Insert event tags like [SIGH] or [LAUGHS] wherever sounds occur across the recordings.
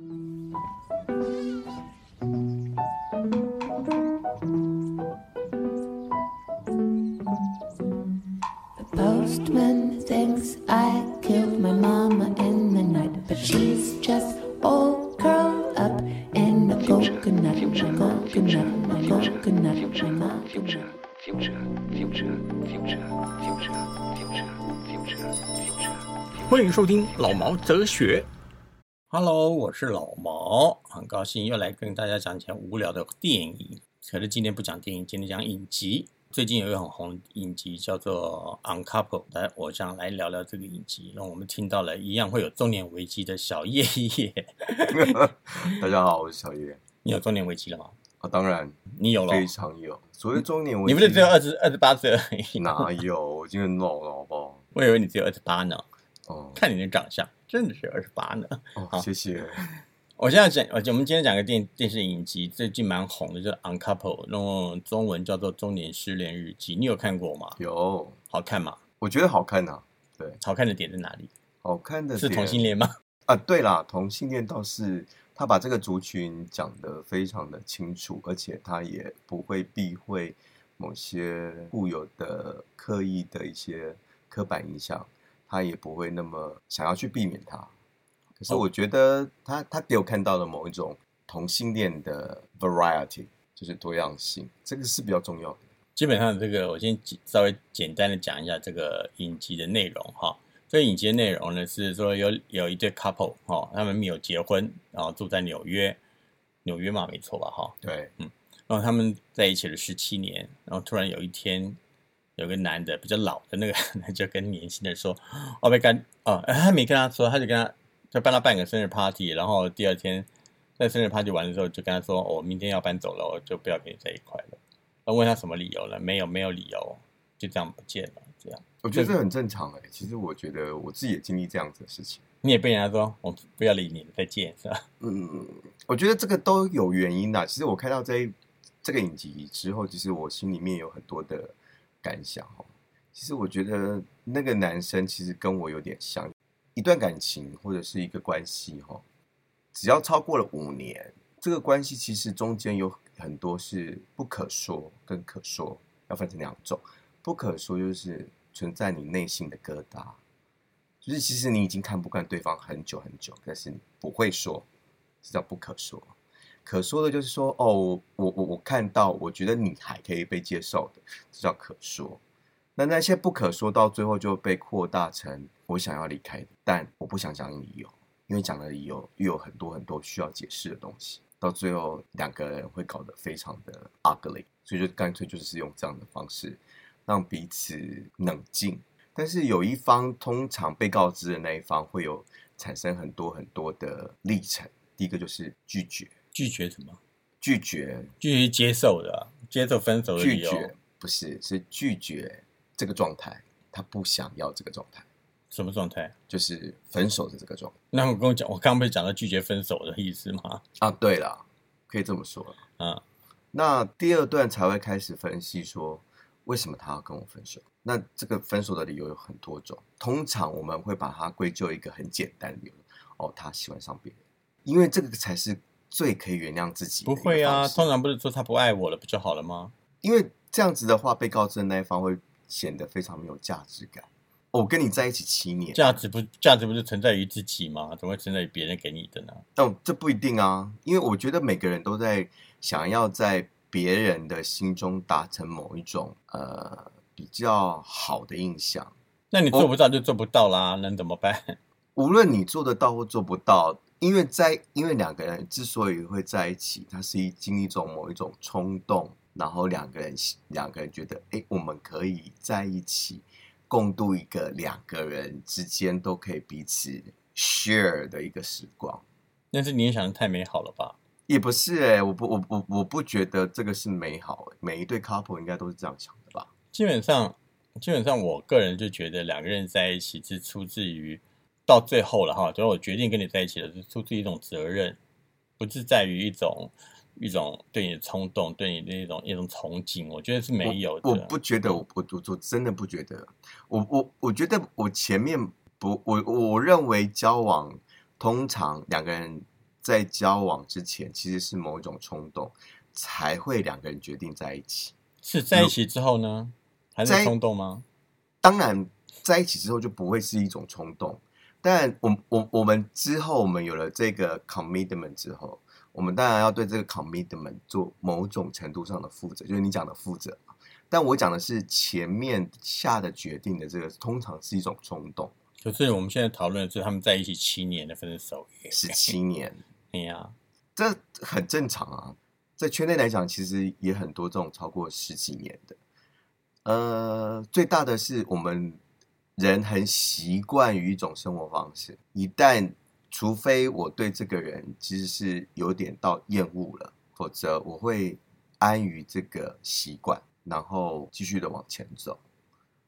The postman thinks I killed my mama in the night, but she's just all curled up in a coconut, a coconut, a coconut, a coconut. future, future, future, future, future, future, future. 欢迎收听老毛哲学。Hello，我是老毛，很高兴又来跟大家讲讲无聊的电影。可是今天不讲电影，今天讲影集。最近有一个很红的影集叫做《Uncoupled》，来，我想来聊聊这个影集，让我们听到了一样会有中年危机的小叶叶。[LAUGHS] 大家好，我是小叶。你有中年危机了吗？啊，当然你有了，非常有。所谓中年危机，你不是只有二十二十八岁而已？哪有？我已经很老了，好不好？我以为你只有二十八呢。哦看你的长相，真的是二十八呢。哦，[LAUGHS] 谢谢。[LAUGHS] 我现在讲，我我们今天讲个电电视影集，最近蛮红的，就是《Uncoupled》，那种中文叫做《中年失恋日记》，你有看过吗？有，好看吗？我觉得好看呐、对，好看的点在哪里？好看的是同性恋吗？[LAUGHS] 啊？对啦，同性恋倒是他把这个族群讲得非常的清楚，而且他也不会避讳某些固有的刻意的一些刻板印象，他也不会那么想要去避免它。可是哦我觉得他他给我看到了某一种同性恋的 variety，就是多样性，这个是比较重要的。基本上这个，我先简稍微简单的讲一下这个影集的内容哈。这个影集的内容呢是说有有一对 couple 哈，他们没有结婚，然后住在纽约，纽约嘛没错吧哈。对，嗯然后他们在一起了十七年，然后突然有一天，有个男的比较老的那个男就跟年轻的说：“哦，被干哦，他 [LAUGHS] 没跟他说，他就跟他就帮他办个生日 party，然后第二天在生日 party 完了之后就跟他说：‘哦我明天要搬走了，我就不要跟你在一块了。’那问他什么理由了？没有，没有理由，就这样不见了。这样我觉得这很正常哎、其实我觉得我自己也经历这样子的事情。你也被人家说我不要理你，再见是吧？嗯，我觉得这个都有原因的。其实我看到这一这个影集之后，其实我心里面有很多的感想哦。其实我觉得那个男生其实跟我有点像，一段感情或者是一个关系哈，只要超过了五年，这个关系其实中间有很多是不可说跟可说，要分成两种。不可说就是存在你内心的疙瘩，就是其实你已经看不惯对方很久很久，但是你不会说，这叫不可说。可说的就是说，哦，我我我看到，我觉得你还可以被接受的，这叫可说。那那些不可说，到最后就被扩大成我想要离开，但我不想讲理由，因为讲了理由又有很多很多需要解释的东西，到最后两个人会搞得非常的 ugly，所以就干脆就是用这样的方式让彼此冷静。但是有一方通常被告知的那一方会有产生很多很多的历程。第一个就是拒绝，拒绝什么？拒绝，拒绝接受的，接受分手的理由。拒绝，不是是拒绝这个状态，他不想要这个状态，什么状态？就是分手的这个状态那我跟我讲，我刚刚不是讲到拒绝分手的意思吗？啊。对了，可以这么说。啊，那第二段才会开始分析说，为什么他要跟我分手？那这个分手的理由有很多种，通常我们会把它归咎一个很简单的理由，哦，他喜欢上别人，因为这个才是最可以原谅自己不会啊，通常不是说他不爱我了，不就好了吗？因为这样子的话，被告知的那一方会显得非常没有价值感。哦我跟你在一起七年，价值不价值不是存在于自己吗？怎么会存在于别人给你的呢？但，这不一定啊，因为我觉得每个人都在想要在别人的心中达成某一种呃比较好的印象。那你做不到就做不到啦，能怎么办？无论你做得到或做不到，因为在因为两个人之所以会在一起，他是一经历一种某一种冲动，然后两个人两个人觉得，哎，我们可以在一起共度一个两个人之间都可以彼此 share 的一个时光。但是你也想的太美好了吧？也不是哎、我不我我我不觉得这个是美好、欸，每一对 couple 应该都是这样想的吧？基本上，基本上我个人就觉得两个人在一起是出自于到最后了哈，就是我决定跟你在一起了，是出自一种责任，不是在于一种一种对你的冲动，对你的一种一种憧憬，我觉得是没有的。我不觉得，我我我我真的不觉得。我我我觉得我前面不，我我认为交往通常两个人在交往之前其实是某一种冲动，才会两个人决定在一起。是在一起之后呢，还是在冲动吗？当然，在一起之后就不会是一种冲动。但我我我们之后我们有了这个 commitment 之后，我们当然要对这个 commitment 做某种程度上的负责，就是你讲的负责。但我讲的是前面下的决定的这个，通常是一种冲动。可是我们现在讨论的是他们在一起七年的分手耶，十七年，[LAUGHS] 哎呀，这很正常啊。在圈内来讲，其实也很多这种超过十几年的。呃，最大的是我们人很习惯于一种生活方式，一旦除非我对这个人其实是有点到厌恶了，否则我会安于这个习惯，然后继续的往前走。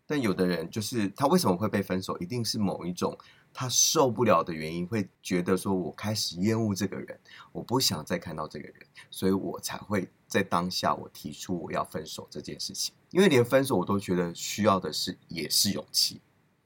但有的人就是他为什么会被分手，一定是某一种他受不了的原因，会觉得说我开始厌恶这个人，我不想再看到这个人，所以我才会在当下我提出我要分手这件事情。因为连分手我都觉得需要的是也是勇气。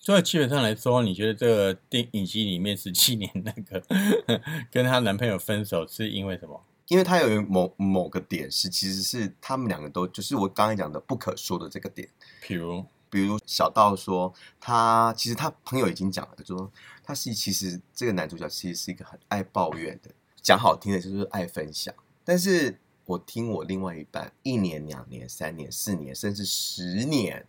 所以基本上来说，你觉得这个电影集里面十七年那个 [LAUGHS] 跟她男朋友分手是因为什么？因为她有某某个点是，其实是他们两个都就是我刚才讲的不可说的这个点。比如，比如小道说，他其实他朋友已经讲了，就说他是其实这个男主角其实是一个很爱抱怨的，讲好听的就是爱分享。但是我听我另外一半一年、两年、三年、四年，甚至十年，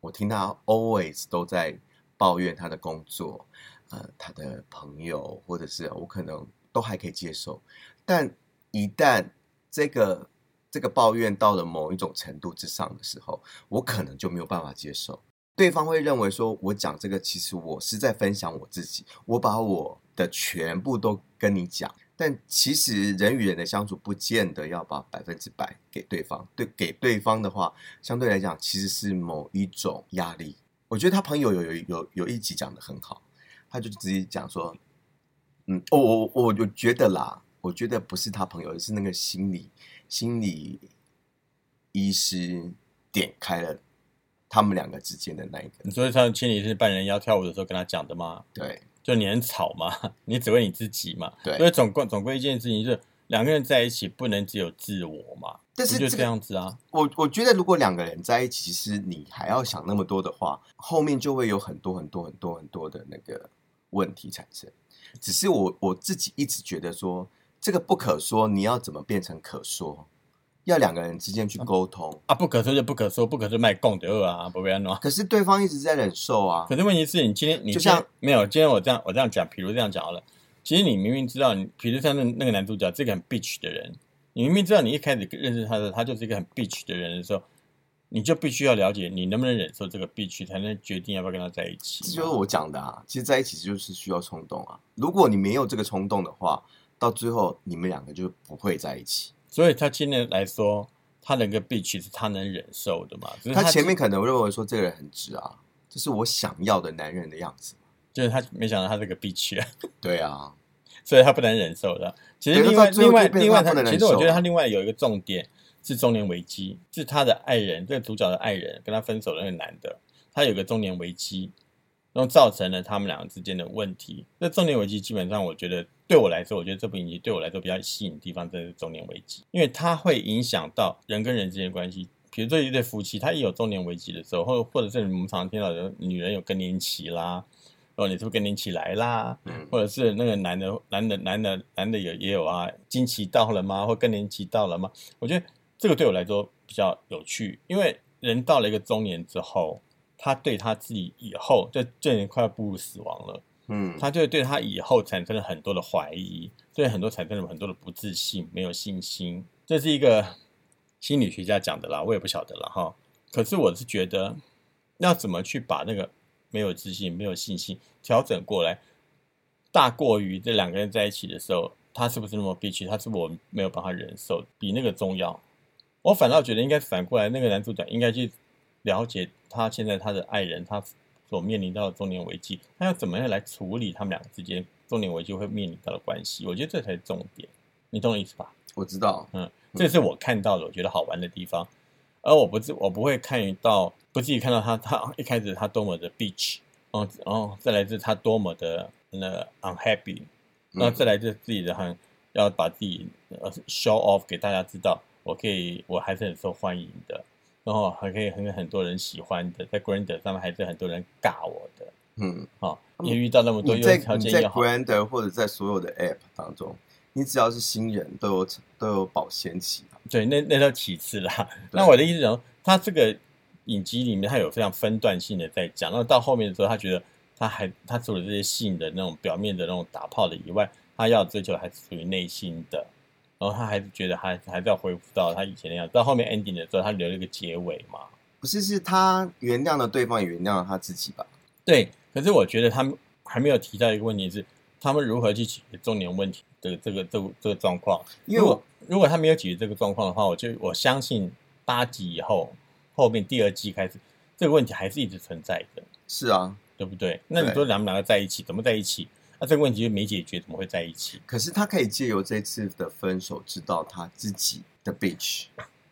我听他 always 都在抱怨他的工作，呃，他的朋友，或者是我可能都还可以接受，但一旦这个这个抱怨到了某一种程度之上的时候，我可能就没有办法接受。对方会认为说，我讲这个其实我是在分享我自己，我把我的全部都跟你讲。但其实人与人的相处，不见得要把百分之百给对方。对，给对方的话，相对来讲其实是某一种压力。我觉得他朋友有有有有一集讲的很好，他就直接讲说，嗯，我我我我觉得啦，我觉得不是他朋友，是那个心理心理医师点开了他们两个之间的那一个，所以他千里是扮人妖跳舞的时候跟他讲的吗？对就你很吵嘛，你只为你自己嘛。对所以总归总归一件事情就是两个人在一起不能只有自我嘛，但是这个样子啊。我我觉得，如果两个人在一起，其实你还要想那么多的话，后面就会有很多很多很多很多的那个问题产生。只是我我自己一直觉得说，这个不可说，你要怎么变成可说？要两个人之间去沟通。啊，不可说就不可说，不可说卖供的二啊，不要弄。可是对方一直在忍受啊可，是问题是你今天你就像没有，今天我这样我这样讲，比如这样讲好了，其实你明明知道你，比如像那那个男主角这个很 bitch 的人，你明明知道你一开始认识他的，他就是一个很 bitch 的人的时候，你就必须要了解你能不能忍受这个 bitch，才能决定要不要跟他在一起。这就是我讲的啊。其实在一起就是需要冲动啊。如果你没有这个冲动的话，到最后你们两个就不会在一起。所以他今天来说，他那个 bitch 是他能忍受的嘛？只是他前面可能认为说这个人很直啊，这是我想要的男人的样子。就是他没想到他是个 bitch 啊，对啊，所以他不能忍受的。其实另外另外另外他，其实我觉得他另外有一个重点是中年危机，是他的爱人，这个主角的爱人跟他分手的那个男的，他有个中年危机，然后造成了他们两个之间的问题。那中年危机基本上，我觉得对我来说，我觉得这部影集对我来说比较吸引的地方，真的是中年危机，因为它会影响到人跟人之间的关系。比如这一对夫妻，他一有中年危机的时候，或或者是我们常常听到的女人有更年期啦，哦，你是不是更年期来啦？嗯，或者是那个男的、男的、男的、男的也也有啊，经期到了吗？或更年期到了吗？我觉得这个对我来说比较有趣，因为人到了一个中年之后，他对他自己以后，这这人快要步入死亡了，嗯，他就对他以后产生了很多的怀疑，对很多产生了很多的不自信，没有信心。这是一个心理学家讲的啦，我也不晓得了哈。可是我是觉得，要怎么去把那个没有自信、没有信心调整过来，大过于这两个人在一起的时候，他是不是那么憋屈？他是不是我没有办法忍受，比那个重要。我反倒觉得应该反过来，那个男主角应该去了解他现在他的爱人，他所面临到的中年危机，他要怎么样来处理他们两个之间中年危机会面临到的关系？我觉得这才是重点，你懂我意思吧？我知道，嗯这是我看到的，我觉得好玩的地方。而我不是我不会看到，不自己看到他，他一开始他多么的 bitch，然后然后再来自他多么的那 unhappy，然后再来就是自己的很要把自己呃 show off 给大家知道，我可以我还是很受欢迎的，然后还可以很很多人喜欢的，在 Grander 上面还是很多人尬我的嗯，啊，嗯也遇到那么多你在优条件也好，Grander 或者在所有的 App 当中，你只要是新人都有都有保鲜期啊。对，那那都其次啦。那我的意思讲说，他这个影集里面，他有非常分段性的在讲，然后到后面的时候，他觉得他还他除了这些性的那种表面的那种打炮的以外，他要追求还是属于内心的，然后他还是觉得还还是要恢复到他以前那样。到后面 ending 的时候，他留了一个结尾嘛。不是，是他原谅了对方，也原谅了他自己吧？对，可是我觉得他们还没有提到一个问题是，他们如何去解决中年问题的这个这个这个状况。因为我如果他没有解决这个状况的话，我就我相信八集以后，后面第二季开始，这个问题还是一直存在的，是啊，对不对？那你说两们两个在一起，怎么在一起？那这个问题就没解决，怎么会在一起？可是他可以借由这次的分手，知道他自己的 bitch，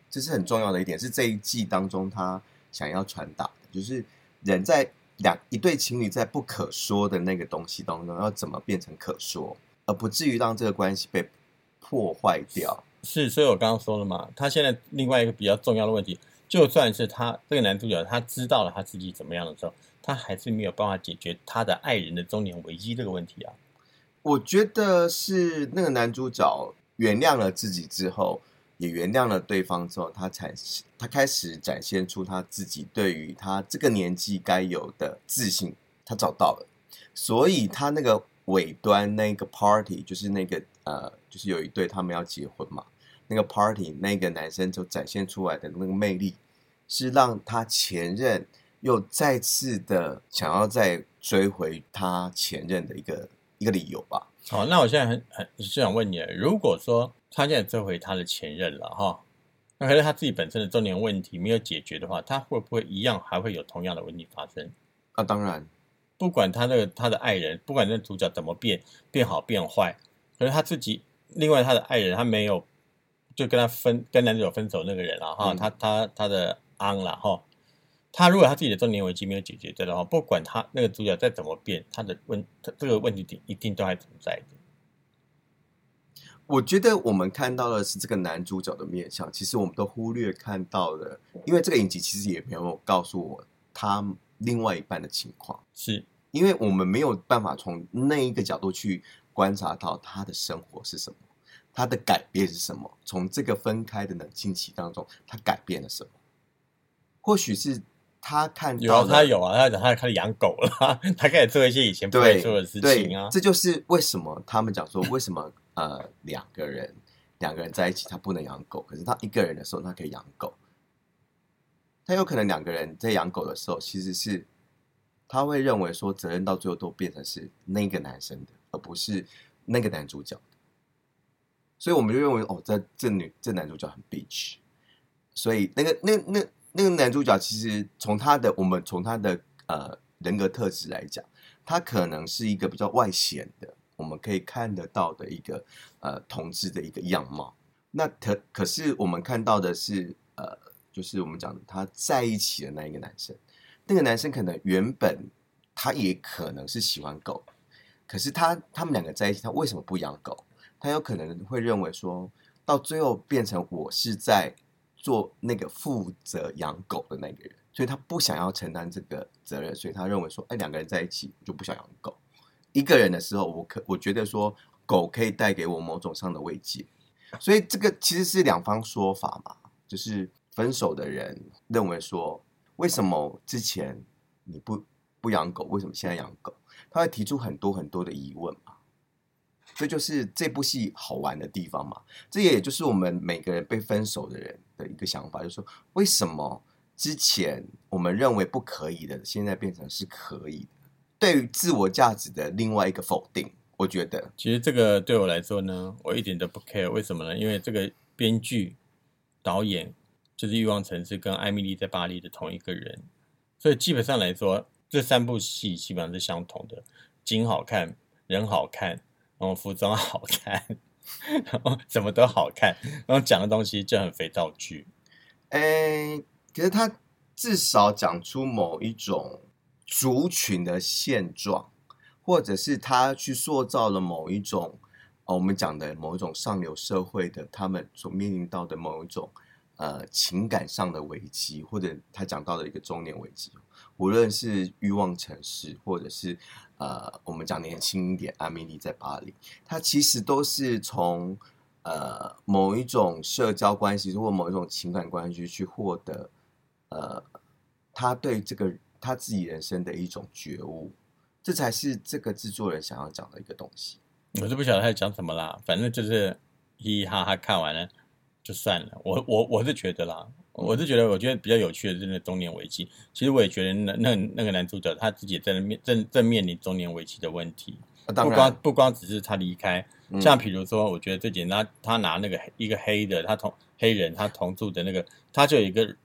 这是很重要的一点，是这一季当中他想要传达的，就是人在两一对情侣在不可说的那个东西当中，要怎么变成可说，而不至于让这个关系被破坏掉。是，所以我刚刚说了嘛，他现在另外一个比较重要的问题，就算是他这个男主角他知道了他自己怎么样的时候，他还是没有办法解决他的爱人的中年危机这个问题啊。我觉得是那个男主角原谅了自己之后，也原谅了对方之后，他才他开始展现出他自己对于他这个年纪该有的自信，他找到了，所以他那个尾端那个 party 就是那个呃，就是有一对他们要结婚嘛，那个 party 那个男生就展现出来的那个魅力，是让他前任又再次的想要再追回他前任的一个一个理由吧。好，那我现在很很就想问你了，如果说他现在追回他的前任了哈，那可是他自己本身的中年问题没有解决的话，他会不会一样还会有同样的问题发生？啊，当然，不管他那个他的爱人，不管那主角怎么变，变好变坏，可是他自己，另外他的爱人，他没有就跟他分跟男主角分手那个人了哈，嗯他他他的昂了哈，他如果他自己的中年危机没有解决掉的话，不管他那个主角再怎么变，他的问他这个问题点一定都还存在的。我觉得我们看到的是这个男主角的面相，其实我们都忽略看到了，因为这个影集其实也没有告诉我他另外一半的情况，是因为我们没有办法从那一个角度去观察到他的生活是什么，他的改变是什么，从这个分开的冷静期当中，他改变了什么？或许是他看到了他有啊，他他开始养狗了，[LAUGHS] 他开始做一些以前不对会做的事对情啊。这就是为什么他们讲说，为什么 [LAUGHS] 呃两个人两个人在一起他不能养狗，可是他一个人的时候他可以养狗。他有可能两个人在养狗的时候，其实是他会认为说责任到最后都变成是那个男生的，而不是那个男主角的。所以我们就认为哦，这这女这男主角很 bitch，所以那个那那那个男主角其实从他的我们从他的呃人格特质来讲，他可能是一个比较外显的，我们可以看得到的一个呃同志的一个样貌。那可可是我们看到的是呃，就是我们讲他在一起的那一个男生，那个男生可能原本他也可能是喜欢狗，可是他他们两个在一起，他为什么不养狗？他有可能会认为说，到最后变成我是在做那个负责养狗的那个人，所以他不想要承担这个责任，所以他认为说，哎，两个人在一起就不想养狗。一个人的时候，我可我觉得说，狗可以带给我某种上的慰藉，所以这个其实是两方说法嘛，就是分手的人认为说，为什么之前你不不养狗，为什么现在养狗？他会提出很多很多的疑问嘛。这就是这部戏好玩的地方嘛。这也就是我们每个人被分手的人的一个想法，就是说，为什么之前我们认为不可以的，现在变成是可以的？对于自我价值的另外一个否定，我觉得其实这个对我来说呢，我一点都不 care。为什么呢？因为这个编剧、导演就是《欲望城市》跟《艾米丽在巴黎》的同一个人，所以基本上来说，这三部戏基本上是相同的，景好看，人好看，然后服装好看，然后什么都好看，然后讲的东西就很肥皂剧。诶，可是他至少讲出某一种族群的现状，或者是他去塑造了某一种哦，我们讲的某一种上流社会的他们所面临到的某一种呃情感上的危机，或者他讲到的一个中年危机，无论是欲望城市，或者是呃我们讲年轻一点，阿米莉在巴黎，他其实都是从呃某一种社交关系或某一种情感关系去获得呃他对这个他自己人生的一种觉悟，这才是这个制作人想要讲的一个东西。我是不晓得他在讲什么啦，反正就是嘻嘻哈哈看完了就算了。我我我是觉得啦，我是觉得我觉得比较有趣的是那中年危机。其实我也觉得那那那个男主角他自己在面正正面临中年危机的问题，不光然，不光只是他离开，嗯。像比如说，我觉得最简单，他拿那个一个黑的，他同黑人他同住的那个，他就有一个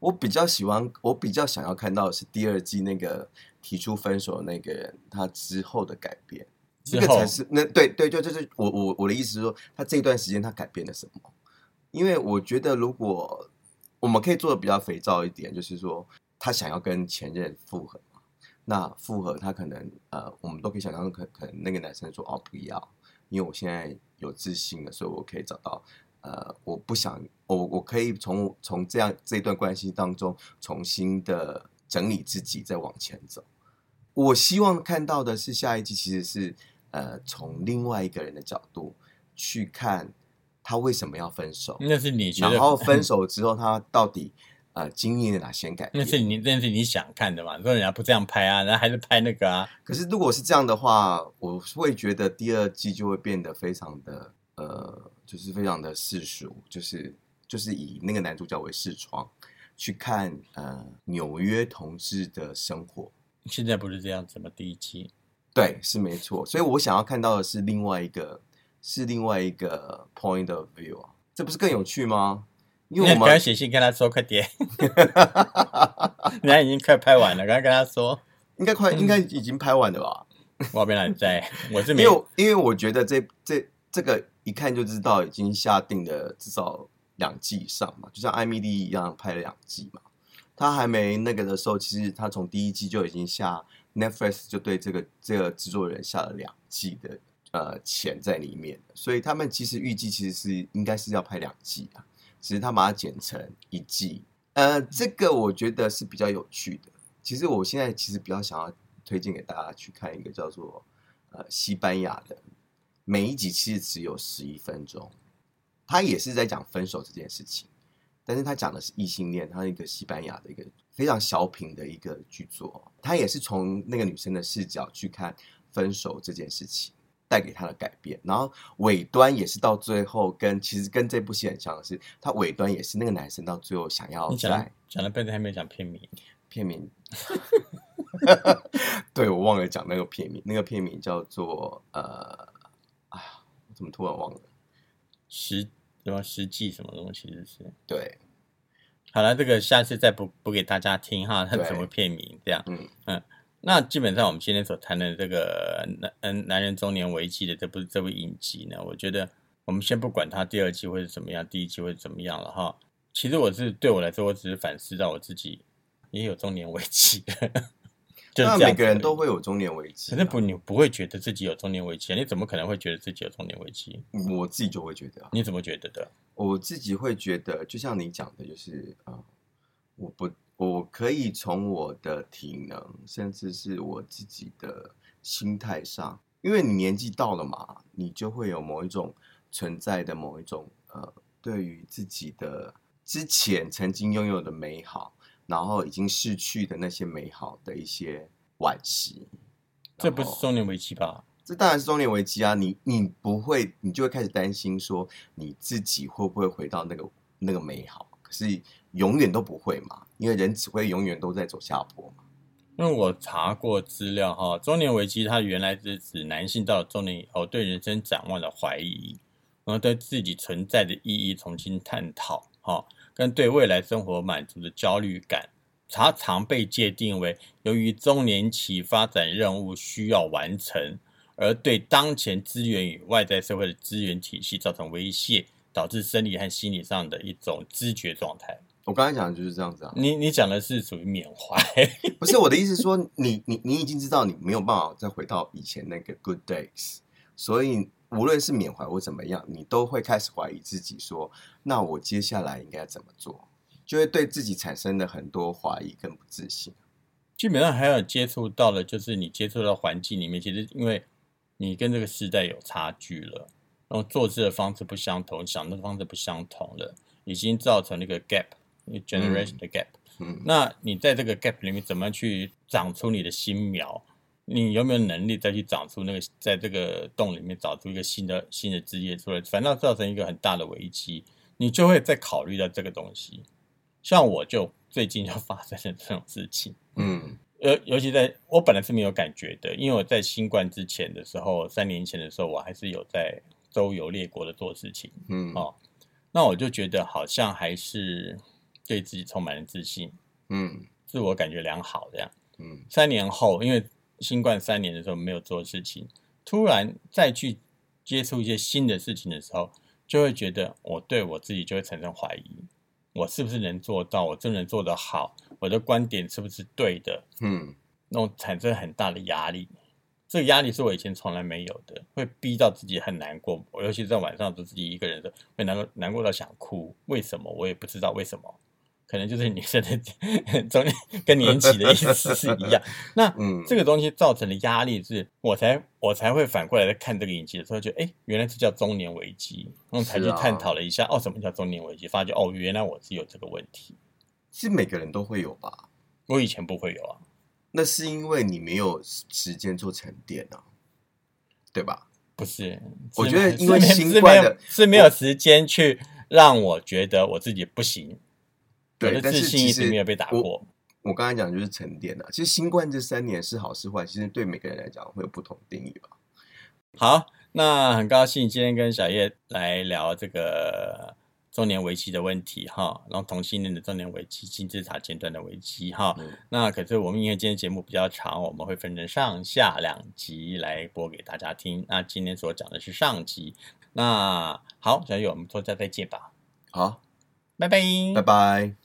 我比较喜欢，我比较想要看到的是第二季那个提出分手的那个人，他之后的改变，这个才是那对对，对就是我我我的意思是说，他这段时间他改变了什么？因为我觉得如果我们可以做的比较肥皂一点，就是说他想要跟前任复合，那复合他可能呃，我们都可以想象可可能那个男生说哦不要，因为我现在有自信了，所以我可以找到呃，我不想我我可以从从这样这段关系当中重新的整理自己，再往前走。我希望看到的是下一季其实是呃从另外一个人的角度去看他为什么要分手，那是你觉得，然后 [LAUGHS] 分手之后他到底呃经历了哪些改变。那是你那是你想看的嘛？说人家不这样拍啊，人家还是拍那个啊，可是如果是这样的话，我会觉得第二季就会变得非常的呃，就是非常的世俗，就是就是以那个男主角为视窗去看呃纽约同志的生活。现在不是这样子吗？第一季对，是没错。所以我想要看到的是另外一个，是另外一个 point of view 啊，这不是更有趣吗？因为我们 [LAUGHS] 写信跟他说，快点，[LAUGHS] 人家已经快拍完了，刚刚跟他说，应该快，嗯应该已经拍完了吧？我要被哪里在？我是没因为我因为我觉得这这这个一看就知道已经下定了至少两季以上嘛，就像艾米丽一样拍了两季嘛。他还没那个的时候，其实他从第一季就已经下 Netflix 就对这个这个制作人下了两季的呃钱在里面，所以他们其实预计其实是应该是要拍两季啊，只是他把它剪成一季。呃，这个我觉得是比较有趣的。其实我现在其实比较想要推荐给大家去看一个叫做呃西班牙的，每一集其实只有十一分钟，他也是在讲分手这件事情，但是他讲的是异性恋，他一个西班牙的一个非常小品的一个剧作，他也是从那个女生的视角去看分手这件事情带给他的改变，然后尾端也是到最后跟其实跟这部戏很像的是，他尾端也是那个男生到最后想要你讲讲了半天还没有讲片名，片名，[LAUGHS] 对我忘了讲那个片名，那个片名叫做呃，啊，我怎么突然忘了？实什么实际什么东西，就是对，好了，这个下次再补补给大家听哈，它对什么片名这样。嗯嗯那基本上我们今天所谈的这个男嗯男人中年危机的这部这部影集呢，我觉得我们先不管它第二季会是怎么样，第一季会是怎么样了哈。其实我是对我来说，我只是反思到我自己也有中年危机的，[LAUGHS] 就是那每个人。都会有中年危机啊，可是不，你不会觉得自己有中年危机啊？你怎么可能会觉得自己有中年危机？我自己就会觉得啊，你怎么觉得的？我自己会觉得，就像你讲的，就是啊、呃我不，我可以从我的体能，甚至是我自己的心态上，因为你年纪到了嘛，你就会有某一种存在的某一种呃，对于自己的之前曾经拥有的美好，然后已经逝去的那些美好的一些惋惜。这不是中年危机吧？这当然是中年危机啊！你你不会，你就会开始担心说你自己会不会回到那个那个美好？可是永远都不会嘛，因为人只会永远都在走下坡嘛。因为我查过资料哈，中年危机它原来是指男性到了中年以后对人生展望的怀疑，然后对自己存在的意义重新探讨哈，跟对未来生活满足的焦虑感，它常被界定为由于中年期发展任务需要完成，而对当前资源与外在社会的资源体系造成威胁，导致生理和心理上的一种知觉状态。我刚才讲的就是这样子啊，你你讲的是属于缅怀。不是我的意思是说，你你你已经知道你没有办法再回到以前那个 good days，所以无论是缅怀或怎么样，你都会开始怀疑自己说，那我接下来应该怎么做？就会对自己产生了很多怀疑跟不自信。基本上还有接触到了，就是你接触到环境里面，其实因为你跟这个时代有差距了，然后做事的方式不相同，想的方式不相同了，已经造成了一个 gap，generation 的 gap。嗯那你在这个 gap 里面怎么去长出你的新苗？你有没有能力再去长出那个在这个洞里面找出一个新的新的枝叶出来？反倒造成一个很大的危机，你就会再考虑到这个东西。像我就最近就发生了这种事情，嗯尤尤其在我本来是没有感觉的，因为我在新冠之前的时候，三年前的时候，我还是有在周游列国的做事情。嗯哦那我就觉得好像还是对自己充满了自信，嗯自我感觉良好这样。嗯三年后，因为新冠三年的时候没有做事情，突然再去接触一些新的事情的时候，就会觉得我对我自己就会产生怀疑，我是不是能做到？我真能做得好？我的观点是不是对的？嗯那种产生很大的压力。这个压力是我以前从来没有的，会逼到自己很难过。我尤其是在晚上都自己一个人的，会难过难过到想哭。为什么？我也不知道为什么。可能就是女生的中跟年期的意思是一样。那嗯这个东西造成的压力是，我才我才会反过来在看这个影集的时候，就哎，原来这叫中年危机，然后才去探讨了一下，哦，什么叫中年危机？发觉哦，原来我是有这个问题，是每个人都会有吧？我以前不会有啊。那是因为你没有时间做沉淀啊，对吧？不是，我觉得因为是没有新冠的是没有时间去让我觉得我自己不行，我对，但是其实没有被打我过。我刚才讲的就是沉淀啊。其实新冠这三年是好是坏，其实对每个人来讲会有不同定义吧。好，那很高兴今天跟小叶来聊这个中年危机的问题哈，然后同性恋的中年危机、金字塔尖端的危机哈。嗯那可是我们因为今天节目比较长，我们会分成上下两集来播给大家听。那今天所讲的是上集。那好，小叶，我们说再再见吧，好，拜拜，拜拜。